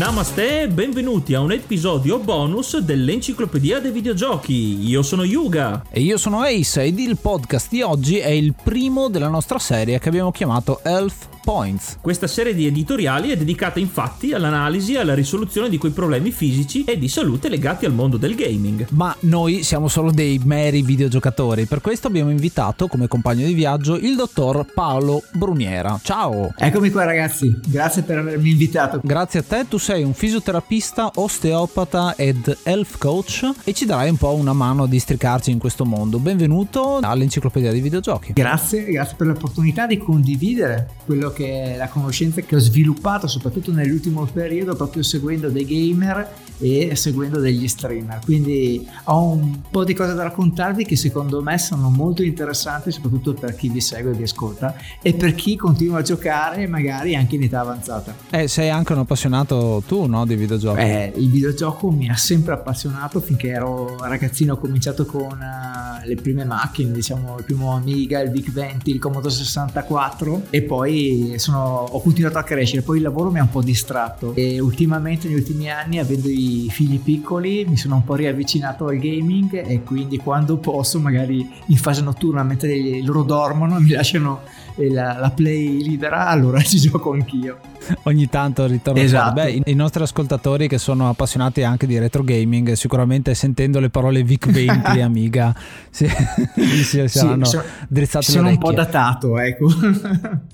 Namaste e benvenuti a un episodio bonus dell'Enciclopedia dei Videogiochi. Io sono Yuga. E io sono Ace ed il podcast di oggi è il primo della nostra serie che abbiamo chiamato Elf Points. Questa serie di editoriali è dedicata infatti all'analisi e alla risoluzione di quei problemi fisici e di salute legati al mondo del gaming. Ma noi siamo solo dei meri videogiocatori, per questo abbiamo invitato come compagno di viaggio il dottor Paolo Bruniera. Ciao! Eccomi qua ragazzi, grazie per avermi invitato. Grazie a te, tu sei un fisioterapista, osteopata ed health coach e ci darai un po' una mano a districarci in questo mondo. Benvenuto all'Enciclopedia dei Videogiochi. Grazie, grazie per l'opportunità di condividere quello che è la conoscenza che ho sviluppato soprattutto nell'ultimo periodo proprio seguendo dei gamer e seguendo degli streamer. Quindi ho un po' di cose da raccontarvi che secondo me sono molto interessanti soprattutto per chi vi segue e vi ascolta e per chi continua a giocare magari anche in età avanzata. Eh sei anche un appassionato tu no di videogiochi? Eh, il videogioco mi ha sempre appassionato finché ero ragazzino ho cominciato con uh, le prime macchine diciamo il primo Amiga il VIC 20 il Commodore 64 e poi sono, ho continuato a crescere, poi il lavoro mi ha un po' distratto. E ultimamente negli ultimi anni avendo i figli piccoli mi sono un po' riavvicinato al gaming e quindi quando posso magari in fase notturna mentre loro dormono mi lasciano la, la play libera allora ci gioco anch'io. Ogni tanto ritorno esatto. Beh, i nostri ascoltatori che sono appassionati anche di retro gaming sicuramente sentendo le parole Vic 20 Amiga si, si, saranno sì, drizzati sono un po' datato ecco.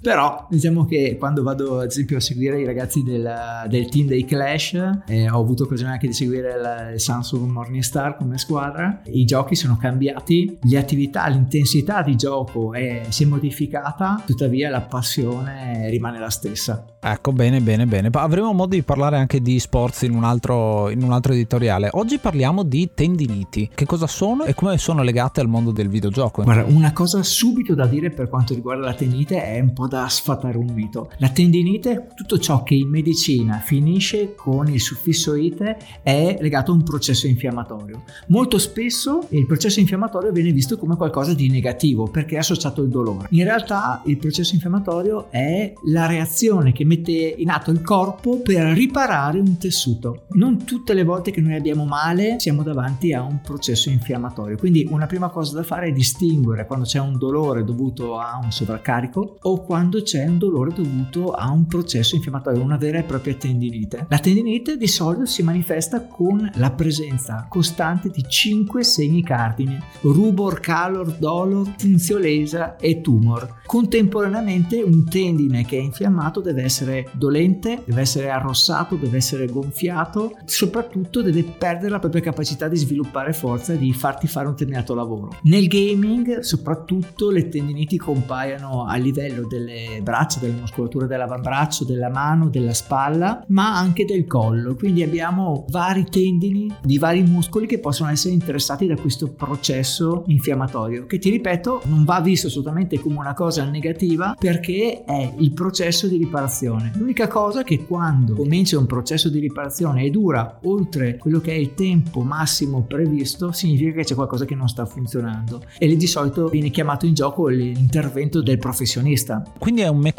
Però diciamo che quando vado ad esempio a seguire i ragazzi del, del team dei Clash eh, ho avuto occasione anche di seguire la, il Samsung Morningstar come squadra i giochi sono cambiati le attività l'intensità di gioco è, si è modificata tuttavia la passione rimane la stessa Ecco, bene, bene, bene. Avremo modo di parlare anche di sports in un, altro, in un altro editoriale. Oggi parliamo di tendiniti. Che cosa sono e come sono legate al mondo del videogioco? Guarda, una cosa subito da dire per quanto riguarda la tendinite è un po' da sfatare un mito. La tendinite, tutto ciò che in medicina finisce con il suffisso ite, è legato a un processo infiammatorio. Molto spesso il processo infiammatorio viene visto come qualcosa di negativo perché è associato al dolore. In realtà il processo infiammatorio è la reazione che mette in atto il corpo per riparare un tessuto. Non tutte le volte che noi abbiamo male siamo davanti a un processo infiammatorio, quindi una prima cosa da fare è distinguere quando c'è un dolore dovuto a un sovraccarico o quando c'è un dolore dovuto a un processo infiammatorio, una vera e propria tendinite. La tendinite di solito si manifesta con la presenza costante di 5 segni cardini: rubor, calor, dolor, funziolesa e tumor. Contemporaneamente un tendine che è infiammato deve essere dolente, deve essere arrossato, deve essere gonfiato, soprattutto deve perdere la propria capacità di sviluppare forza e di farti fare un determinato lavoro. Nel gaming, soprattutto, le tendiniti compaiono a livello delle braccia, delle muscolature dell'avambraccio, della mano, della spalla, ma anche del collo. Quindi abbiamo vari tendini di vari muscoli che possono essere interessati da questo processo infiammatorio, che ti ripeto, non va visto assolutamente come una cosa negativa perché è il processo di riparazione. L'unica cosa è che quando comincia un processo di riparazione e dura oltre quello che è il tempo massimo previsto, significa che c'è qualcosa che non sta funzionando e lì di solito viene chiamato in gioco l'intervento del professionista. Quindi è un meccanismo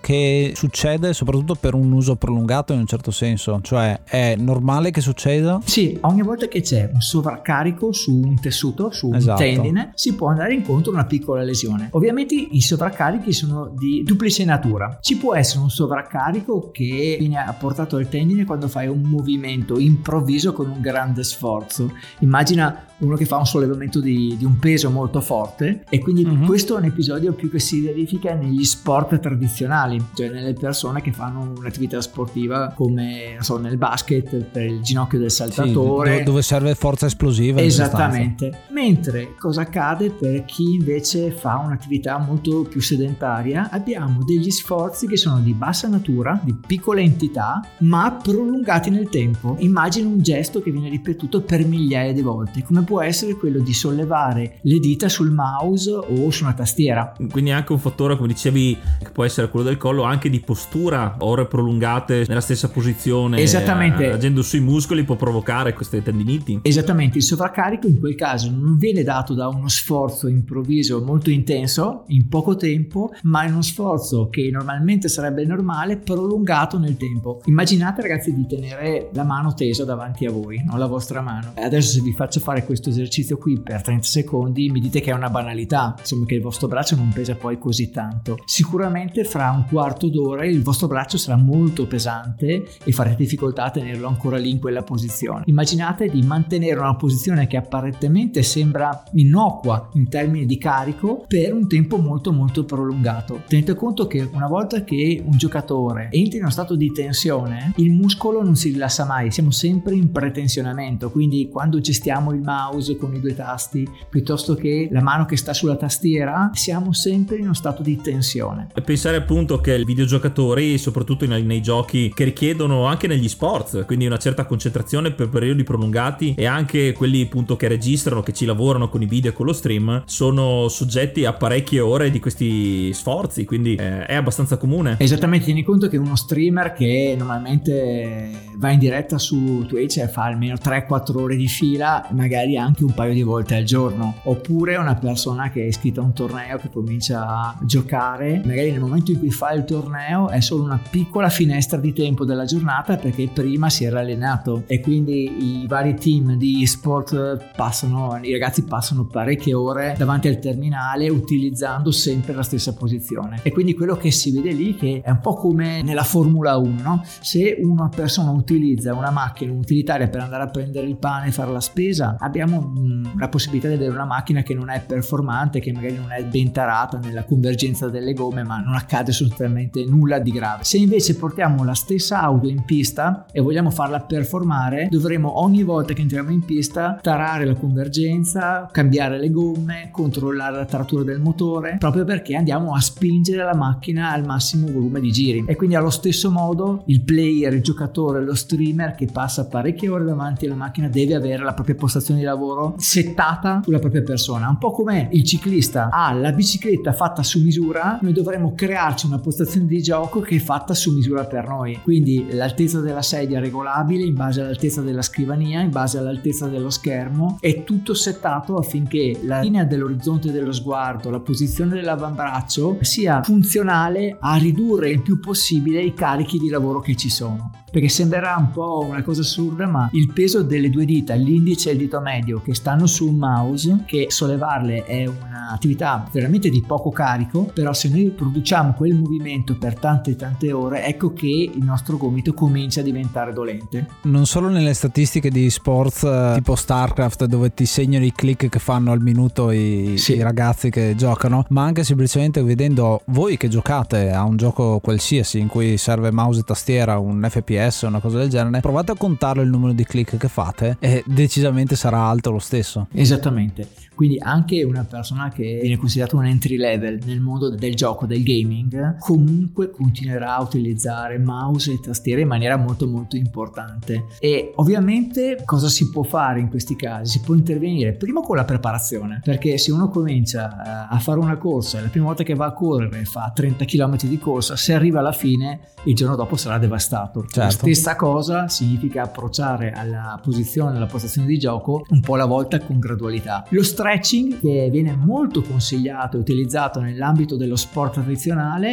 che succede soprattutto per un uso prolungato in un certo senso, cioè è normale che succeda? Sì, ogni volta che c'è un sovraccarico su un tessuto, su esatto. un tendine, si può andare incontro a una piccola lesione. Ovviamente i sovraccarichi sono di duplice natura. Ci può essere un sovraccarico che viene apportato al tendine quando fai un movimento improvviso con un grande sforzo. Immagina uno che fa un sollevamento di, di un peso molto forte e quindi uh-huh. questo è un episodio più che si verifica negli sport tradizionali, cioè nelle persone che fanno un'attività sportiva come so, nel basket per il ginocchio del saltatore. Sì, dove serve forza esplosiva. Esattamente. Mentre cosa accade per chi invece fa un'attività molto più sedentaria? Abbiamo degli sforzi che sono di bassa natura, di piccola entità, ma prolungati nel tempo. Immagina un gesto che viene ripetuto per migliaia di volte, come può essere quello di sollevare le dita sul mouse o su una tastiera. Quindi anche un fattore, come dicevi, che può essere quello del collo, anche di postura, ore prolungate nella stessa posizione. Esattamente. Eh, agendo sui muscoli può provocare queste tendiniti. Esattamente, il sovraccarico in quel caso non viene dato da uno sforzo improvviso molto intenso in poco tempo, ma è uno sforzo che normalmente sarebbe normale prolungato nel tempo. Immaginate ragazzi di tenere la mano tesa davanti a voi, non la vostra mano. Adesso se vi faccio fare questo questo esercizio qui per 30 secondi, mi dite che è una banalità, insomma che il vostro braccio non pesa poi così tanto. Sicuramente fra un quarto d'ora il vostro braccio sarà molto pesante e farete difficoltà a tenerlo ancora lì in quella posizione. Immaginate di mantenere una posizione che apparentemente sembra innocua in termini di carico per un tempo molto molto prolungato. Tenete conto che una volta che un giocatore entra in uno stato di tensione, il muscolo non si rilassa mai, siamo sempre in pretensionamento, quindi quando gestiamo il mouse con i due tasti piuttosto che la mano che sta sulla tastiera, siamo sempre in uno stato di tensione. Pensare appunto che i videogiocatori, soprattutto nei, nei giochi che richiedono anche negli sport, quindi una certa concentrazione per periodi prolungati e anche quelli appunto che registrano, che ci lavorano con i video e con lo stream, sono soggetti a parecchie ore di questi sforzi, quindi eh, è abbastanza comune. Esattamente, tieni conto che uno streamer che normalmente va in diretta su Twitch e fa almeno 3-4 ore di fila, magari anche un paio di volte al giorno. Oppure una persona che è iscritta a un torneo che comincia a giocare, magari nel momento in cui fa il torneo è solo una piccola finestra di tempo della giornata perché prima si era allenato e quindi i vari team di sport passano, i ragazzi passano parecchie ore davanti al terminale utilizzando sempre la stessa posizione. E quindi quello che si vede lì che è un po' come nella Formula 1, no? se una persona utilizza una macchina utilitaria per andare a prendere il pane e fare la spesa, abbiamo abbiamo la possibilità di avere una macchina che non è performante, che magari non è ben tarata nella convergenza delle gomme, ma non accade assolutamente nulla di grave. Se invece portiamo la stessa auto in pista e vogliamo farla performare, dovremo ogni volta che entriamo in pista tarare la convergenza, cambiare le gomme, controllare la taratura del motore, proprio perché andiamo a spingere la macchina al massimo volume di giri. E quindi allo stesso modo il player, il giocatore, lo streamer che passa parecchie ore davanti alla macchina deve avere la propria postazione di lavoro lavoro settata sulla propria persona. Un po' come il ciclista ha la bicicletta fatta su misura, noi dovremmo crearci una postazione di gioco che è fatta su misura per noi. Quindi l'altezza della sedia regolabile in base all'altezza della scrivania, in base all'altezza dello schermo, è tutto settato affinché la linea dell'orizzonte dello sguardo, la posizione dell'avambraccio sia funzionale a ridurre il più possibile i carichi di lavoro che ci sono perché sembrerà un po' una cosa assurda, ma il peso delle due dita, l'indice e il dito medio che stanno sul mouse, che sollevarle è un'attività veramente di poco carico, però se noi produciamo quel movimento per tante tante ore, ecco che il nostro gomito comincia a diventare dolente. Non solo nelle statistiche di sports eh, tipo StarCraft dove ti segnano i click che fanno al minuto i, sì. i ragazzi che giocano, ma anche semplicemente vedendo voi che giocate a un gioco qualsiasi in cui serve mouse e tastiera, un FPS una cosa del genere, provate a contare il numero di click che fate e decisamente sarà alto lo stesso. Esattamente. Quindi anche una persona che viene considerata un entry level nel mondo del gioco, del gaming, comunque continuerà a utilizzare mouse e tastiere in maniera molto molto importante. E ovviamente cosa si può fare in questi casi? Si può intervenire prima con la preparazione, perché se uno comincia eh, a fare una corsa, la prima volta che va a correre fa 30 km di corsa, se arriva alla fine il giorno dopo sarà devastato. Certo. La stessa cosa significa approcciare alla posizione, alla postazione di gioco un po' alla volta con gradualità. Lo stretching, che viene molto consigliato e utilizzato nell'ambito dello sport tradizionale,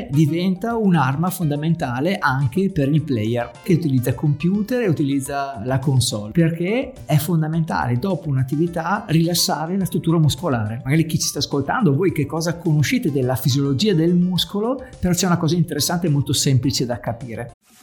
diventa un'arma fondamentale anche per il player che utilizza computer e utilizza la console, perché è fondamentale dopo un'attività rilassare la struttura muscolare. Magari chi ci sta ascoltando, voi che cosa conoscete della fisiologia del muscolo, però c'è una cosa interessante e molto semplice da capire.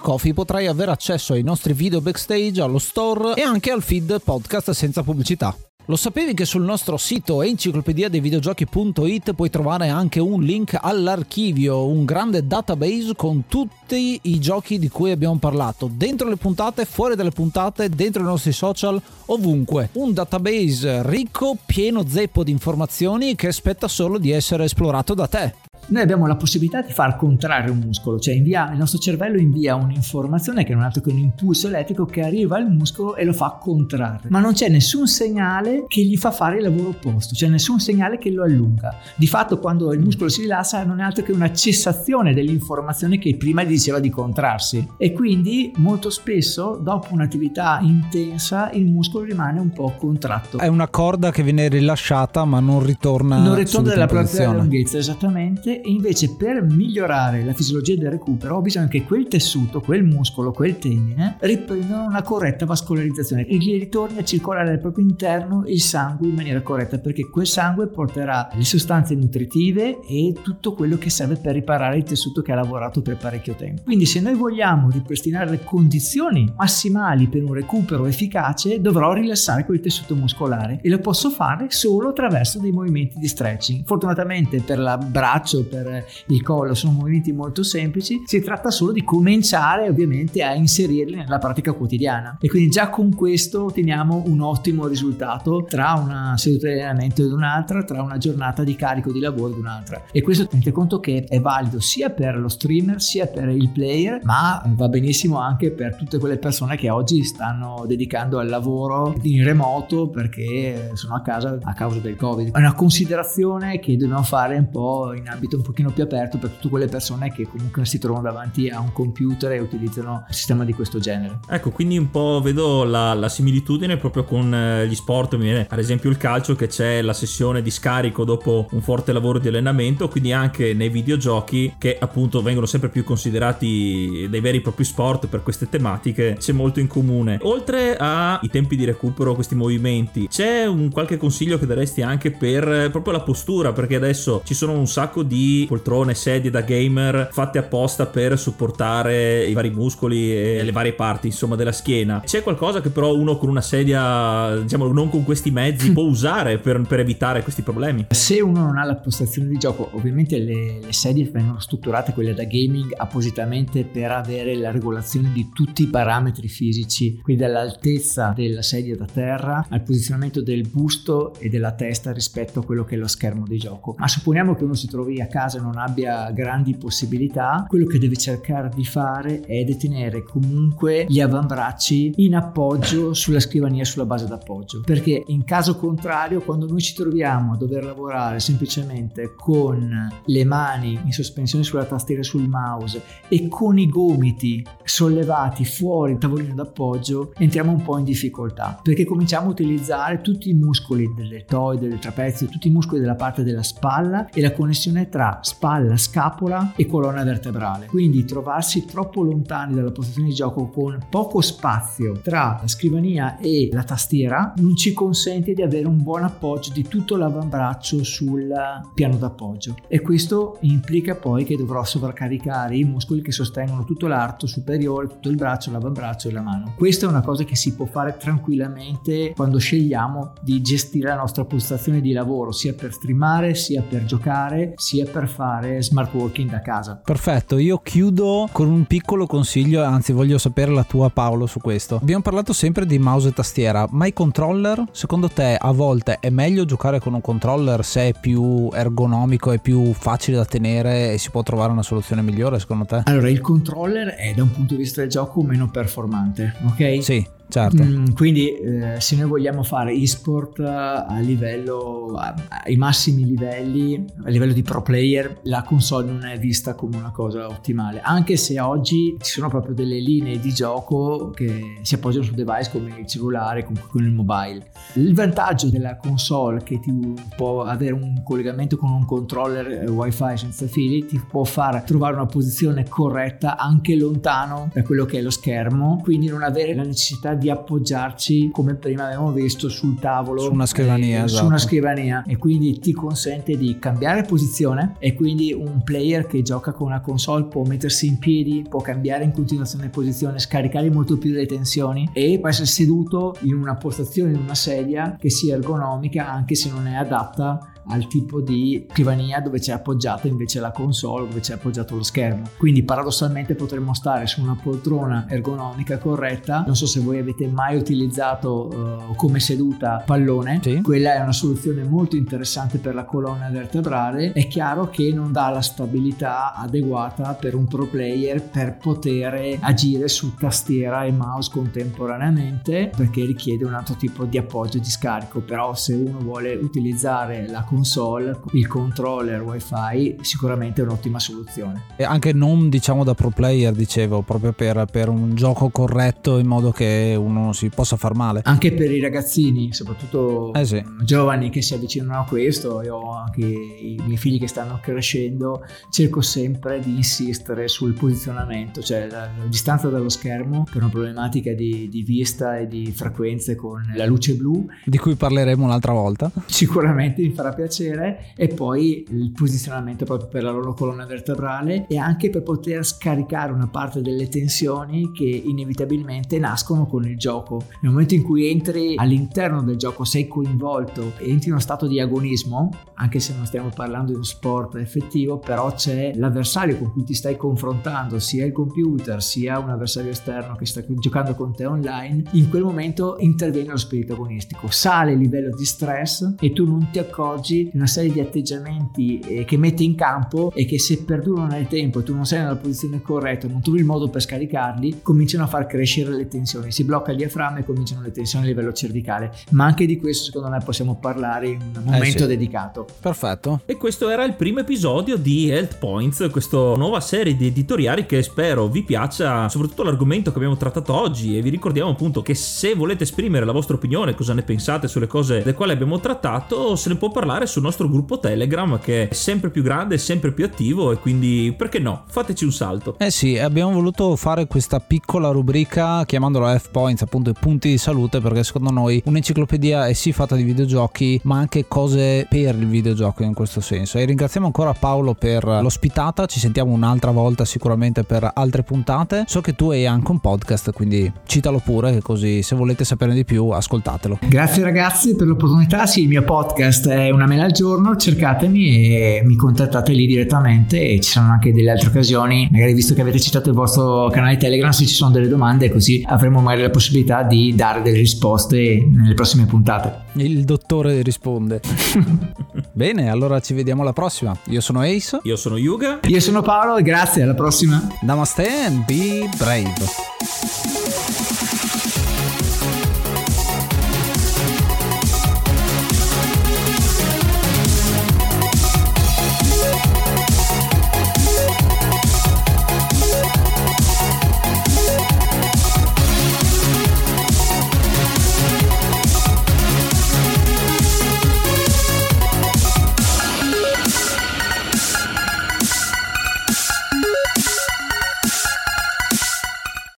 Coffee potrai avere accesso ai nostri video backstage, allo store e anche al feed podcast senza pubblicità. Lo sapevi che sul nostro sito enciclopedia dei videogiochi.it puoi trovare anche un link all'archivio, un grande database con tutti i giochi di cui abbiamo parlato, dentro le puntate, fuori dalle puntate, dentro i nostri social, ovunque. Un database ricco, pieno zeppo di informazioni che aspetta solo di essere esplorato da te noi abbiamo la possibilità di far contrarre un muscolo, cioè invia, il nostro cervello invia un'informazione che non è altro che un impulso elettrico che arriva al muscolo e lo fa contrarre, ma non c'è nessun segnale che gli fa fare il lavoro opposto, cioè nessun segnale che lo allunga. Di fatto quando il muscolo si rilassa non è altro che una cessazione dell'informazione che prima gli diceva di contrarsi e quindi molto spesso dopo un'attività intensa il muscolo rimane un po' contratto. È una corda che viene rilasciata ma non ritorna non ritorna della propria lunghezza esattamente e invece per migliorare la fisiologia del recupero ho bisogno che quel tessuto, quel muscolo, quel tendine riprendano una corretta vascolarizzazione e gli ritorni a circolare al proprio interno il sangue in maniera corretta perché quel sangue porterà le sostanze nutritive e tutto quello che serve per riparare il tessuto che ha lavorato per parecchio tempo. Quindi se noi vogliamo ripristinare le condizioni massimali per un recupero efficace dovrò rilassare quel tessuto muscolare e lo posso fare solo attraverso dei movimenti di stretching. Fortunatamente per l'abbraccio per il collo, sono movimenti molto semplici, si tratta solo di cominciare ovviamente a inserirli nella pratica quotidiana. E quindi già con questo otteniamo un ottimo risultato tra una seduta di allenamento ed un'altra, tra una giornata di carico di lavoro ed un'altra. E questo tenete conto che è valido sia per lo streamer sia per il player ma va benissimo anche per tutte quelle persone che oggi stanno dedicando al lavoro in remoto perché sono a casa a causa del covid. È una considerazione che dobbiamo fare un po' in ambito ambito un pochino più aperto per tutte quelle persone che comunque si trovano davanti a un computer e utilizzano un sistema di questo genere. Ecco, quindi un po' vedo la, la similitudine proprio con eh, gli sport, mi viene ad esempio il calcio che c'è la sessione di scarico dopo un forte lavoro di allenamento, quindi anche nei videogiochi che appunto vengono sempre più considerati dei veri e propri sport per queste tematiche, c'è molto in comune. Oltre ai tempi di recupero, questi movimenti, c'è un qualche consiglio che daresti anche per eh, proprio la postura, perché adesso ci sono un sacco di poltrone, sedie da gamer fatte apposta per supportare i vari muscoli e le varie parti, insomma, della schiena. C'è qualcosa che però uno con una sedia, diciamo, non con questi mezzi può usare per, per evitare questi problemi? Se uno non ha la postazione di gioco, ovviamente le, le sedie vengono strutturate, quelle da gaming, appositamente per avere la regolazione di tutti i parametri fisici, quindi dall'altezza della sedia da terra al posizionamento del busto e della testa rispetto a quello che è lo schermo di gioco. Ma supponiamo che uno si trovi a casa non abbia grandi possibilità, quello che deve cercare di fare è detenere comunque gli avambracci in appoggio sulla scrivania, sulla base d'appoggio. Perché in caso contrario, quando noi ci troviamo a dover lavorare semplicemente con le mani in sospensione sulla tastiera sul mouse e con i gomiti sollevati fuori il tavolino d'appoggio, entriamo un po' in difficoltà perché cominciamo a utilizzare tutti i muscoli del deltoide, del trapezio, tutti i muscoli della parte della spalla e la connessione tra tra spalla, scapola e colonna vertebrale. Quindi trovarsi troppo lontani dalla posizione di gioco con poco spazio tra la scrivania e la tastiera non ci consente di avere un buon appoggio di tutto l'avambraccio sul piano d'appoggio e questo implica poi che dovrò sovraccaricare i muscoli che sostengono tutto l'arto superiore, tutto il braccio, l'avambraccio e la mano. Questa è una cosa che si può fare tranquillamente quando scegliamo di gestire la nostra postazione di lavoro sia per streamare sia per giocare sia per fare smart working da casa. Perfetto, io chiudo con un piccolo consiglio, anzi voglio sapere la tua Paolo su questo. Abbiamo parlato sempre di mouse e tastiera, ma i controller, secondo te a volte è meglio giocare con un controller se è più ergonomico, è più facile da tenere e si può trovare una soluzione migliore secondo te? Allora, il controller è da un punto di vista del gioco meno performante, ok? Sì Certo. Mm, quindi eh, se noi vogliamo fare esport a livello, ai massimi livelli, a livello di pro player, la console non è vista come una cosa ottimale, anche se oggi ci sono proprio delle linee di gioco che si appoggiano su device come il cellulare, con, con il mobile. Il vantaggio della console che ti può avere un collegamento con un controller eh, wifi senza fili ti può far trovare una posizione corretta anche lontano da quello che è lo schermo, quindi non avere la necessità di appoggiarci come prima abbiamo visto sul tavolo su una scrivania, eh, esatto. su una scrivania e quindi ti consente di cambiare posizione e quindi un player che gioca con una console può mettersi in piedi può cambiare in continuazione posizione scaricare molto più le tensioni e può essere seduto in una postazione in una sedia che sia ergonomica anche se non è adatta al tipo di scrivania dove c'è appoggiata invece la console, dove c'è appoggiato lo schermo. Quindi paradossalmente potremmo stare su una poltrona ergonomica corretta. Non so se voi avete mai utilizzato uh, come seduta pallone, sì. quella è una soluzione molto interessante per la colonna vertebrale. È chiaro che non dà la stabilità adeguata per un pro player per poter agire su tastiera e mouse contemporaneamente perché richiede un altro tipo di appoggio di scarico. Però se uno vuole utilizzare la console, il controller wifi sicuramente è un'ottima soluzione. E anche non diciamo da pro player, dicevo, proprio per, per un gioco corretto in modo che uno non si possa far male. Anche per i ragazzini, soprattutto eh sì. giovani che si avvicinano a questo, io ho anche i miei figli che stanno crescendo, cerco sempre di insistere sul posizionamento, cioè la, la distanza dallo schermo per una problematica di, di vista e di frequenze con la luce blu. Di cui parleremo un'altra volta. Sicuramente mi farà piacere e poi il posizionamento proprio per la loro colonna vertebrale e anche per poter scaricare una parte delle tensioni che inevitabilmente nascono con il gioco. Nel momento in cui entri all'interno del gioco, sei coinvolto, entri in uno stato di agonismo, anche se non stiamo parlando di uno sport effettivo, però c'è l'avversario con cui ti stai confrontando, sia il computer, sia un avversario esterno che sta giocando con te online, in quel momento interviene lo spirito agonistico, sale il livello di stress e tu non ti accorgi oggi una serie di atteggiamenti eh, che metti in campo e che se perdurano nel tempo e tu non sei nella posizione corretta, non trovi il modo per scaricarli, cominciano a far crescere le tensioni, si blocca il diaframma e cominciano le tensioni a livello cervicale. Ma anche di questo secondo me possiamo parlare in un momento eh sì. dedicato. Perfetto. E questo era il primo episodio di Health Points, questa nuova serie di editoriali che spero vi piaccia, soprattutto l'argomento che abbiamo trattato oggi e vi ricordiamo appunto che se volete esprimere la vostra opinione, cosa ne pensate sulle cose delle quali abbiamo trattato, se ne può parlare parlare sul nostro gruppo Telegram che è sempre più grande, sempre più attivo e quindi perché no? Fateci un salto. Eh sì, abbiamo voluto fare questa piccola rubrica chiamandola F-Points, appunto i punti di salute perché secondo noi un'enciclopedia è sì fatta di videogiochi ma anche cose per il videogioco in questo senso. E ringraziamo ancora Paolo per l'ospitata, ci sentiamo un'altra volta sicuramente per altre puntate. So che tu hai anche un podcast, quindi citalo pure così se volete saperne di più ascoltatelo. Grazie ragazzi per l'opportunità, sì il mio podcast è una mela al giorno, cercatemi e mi contattate lì direttamente e ci sono anche delle altre occasioni, magari visto che avete citato il vostro canale Telegram, se ci sono delle domande così avremo magari la possibilità di dare delle risposte nelle prossime puntate. Il dottore risponde. Bene, allora ci vediamo alla prossima. Io sono Ace. Io sono Yuga. Io sono Paolo e grazie, alla prossima. Namaste and be brave.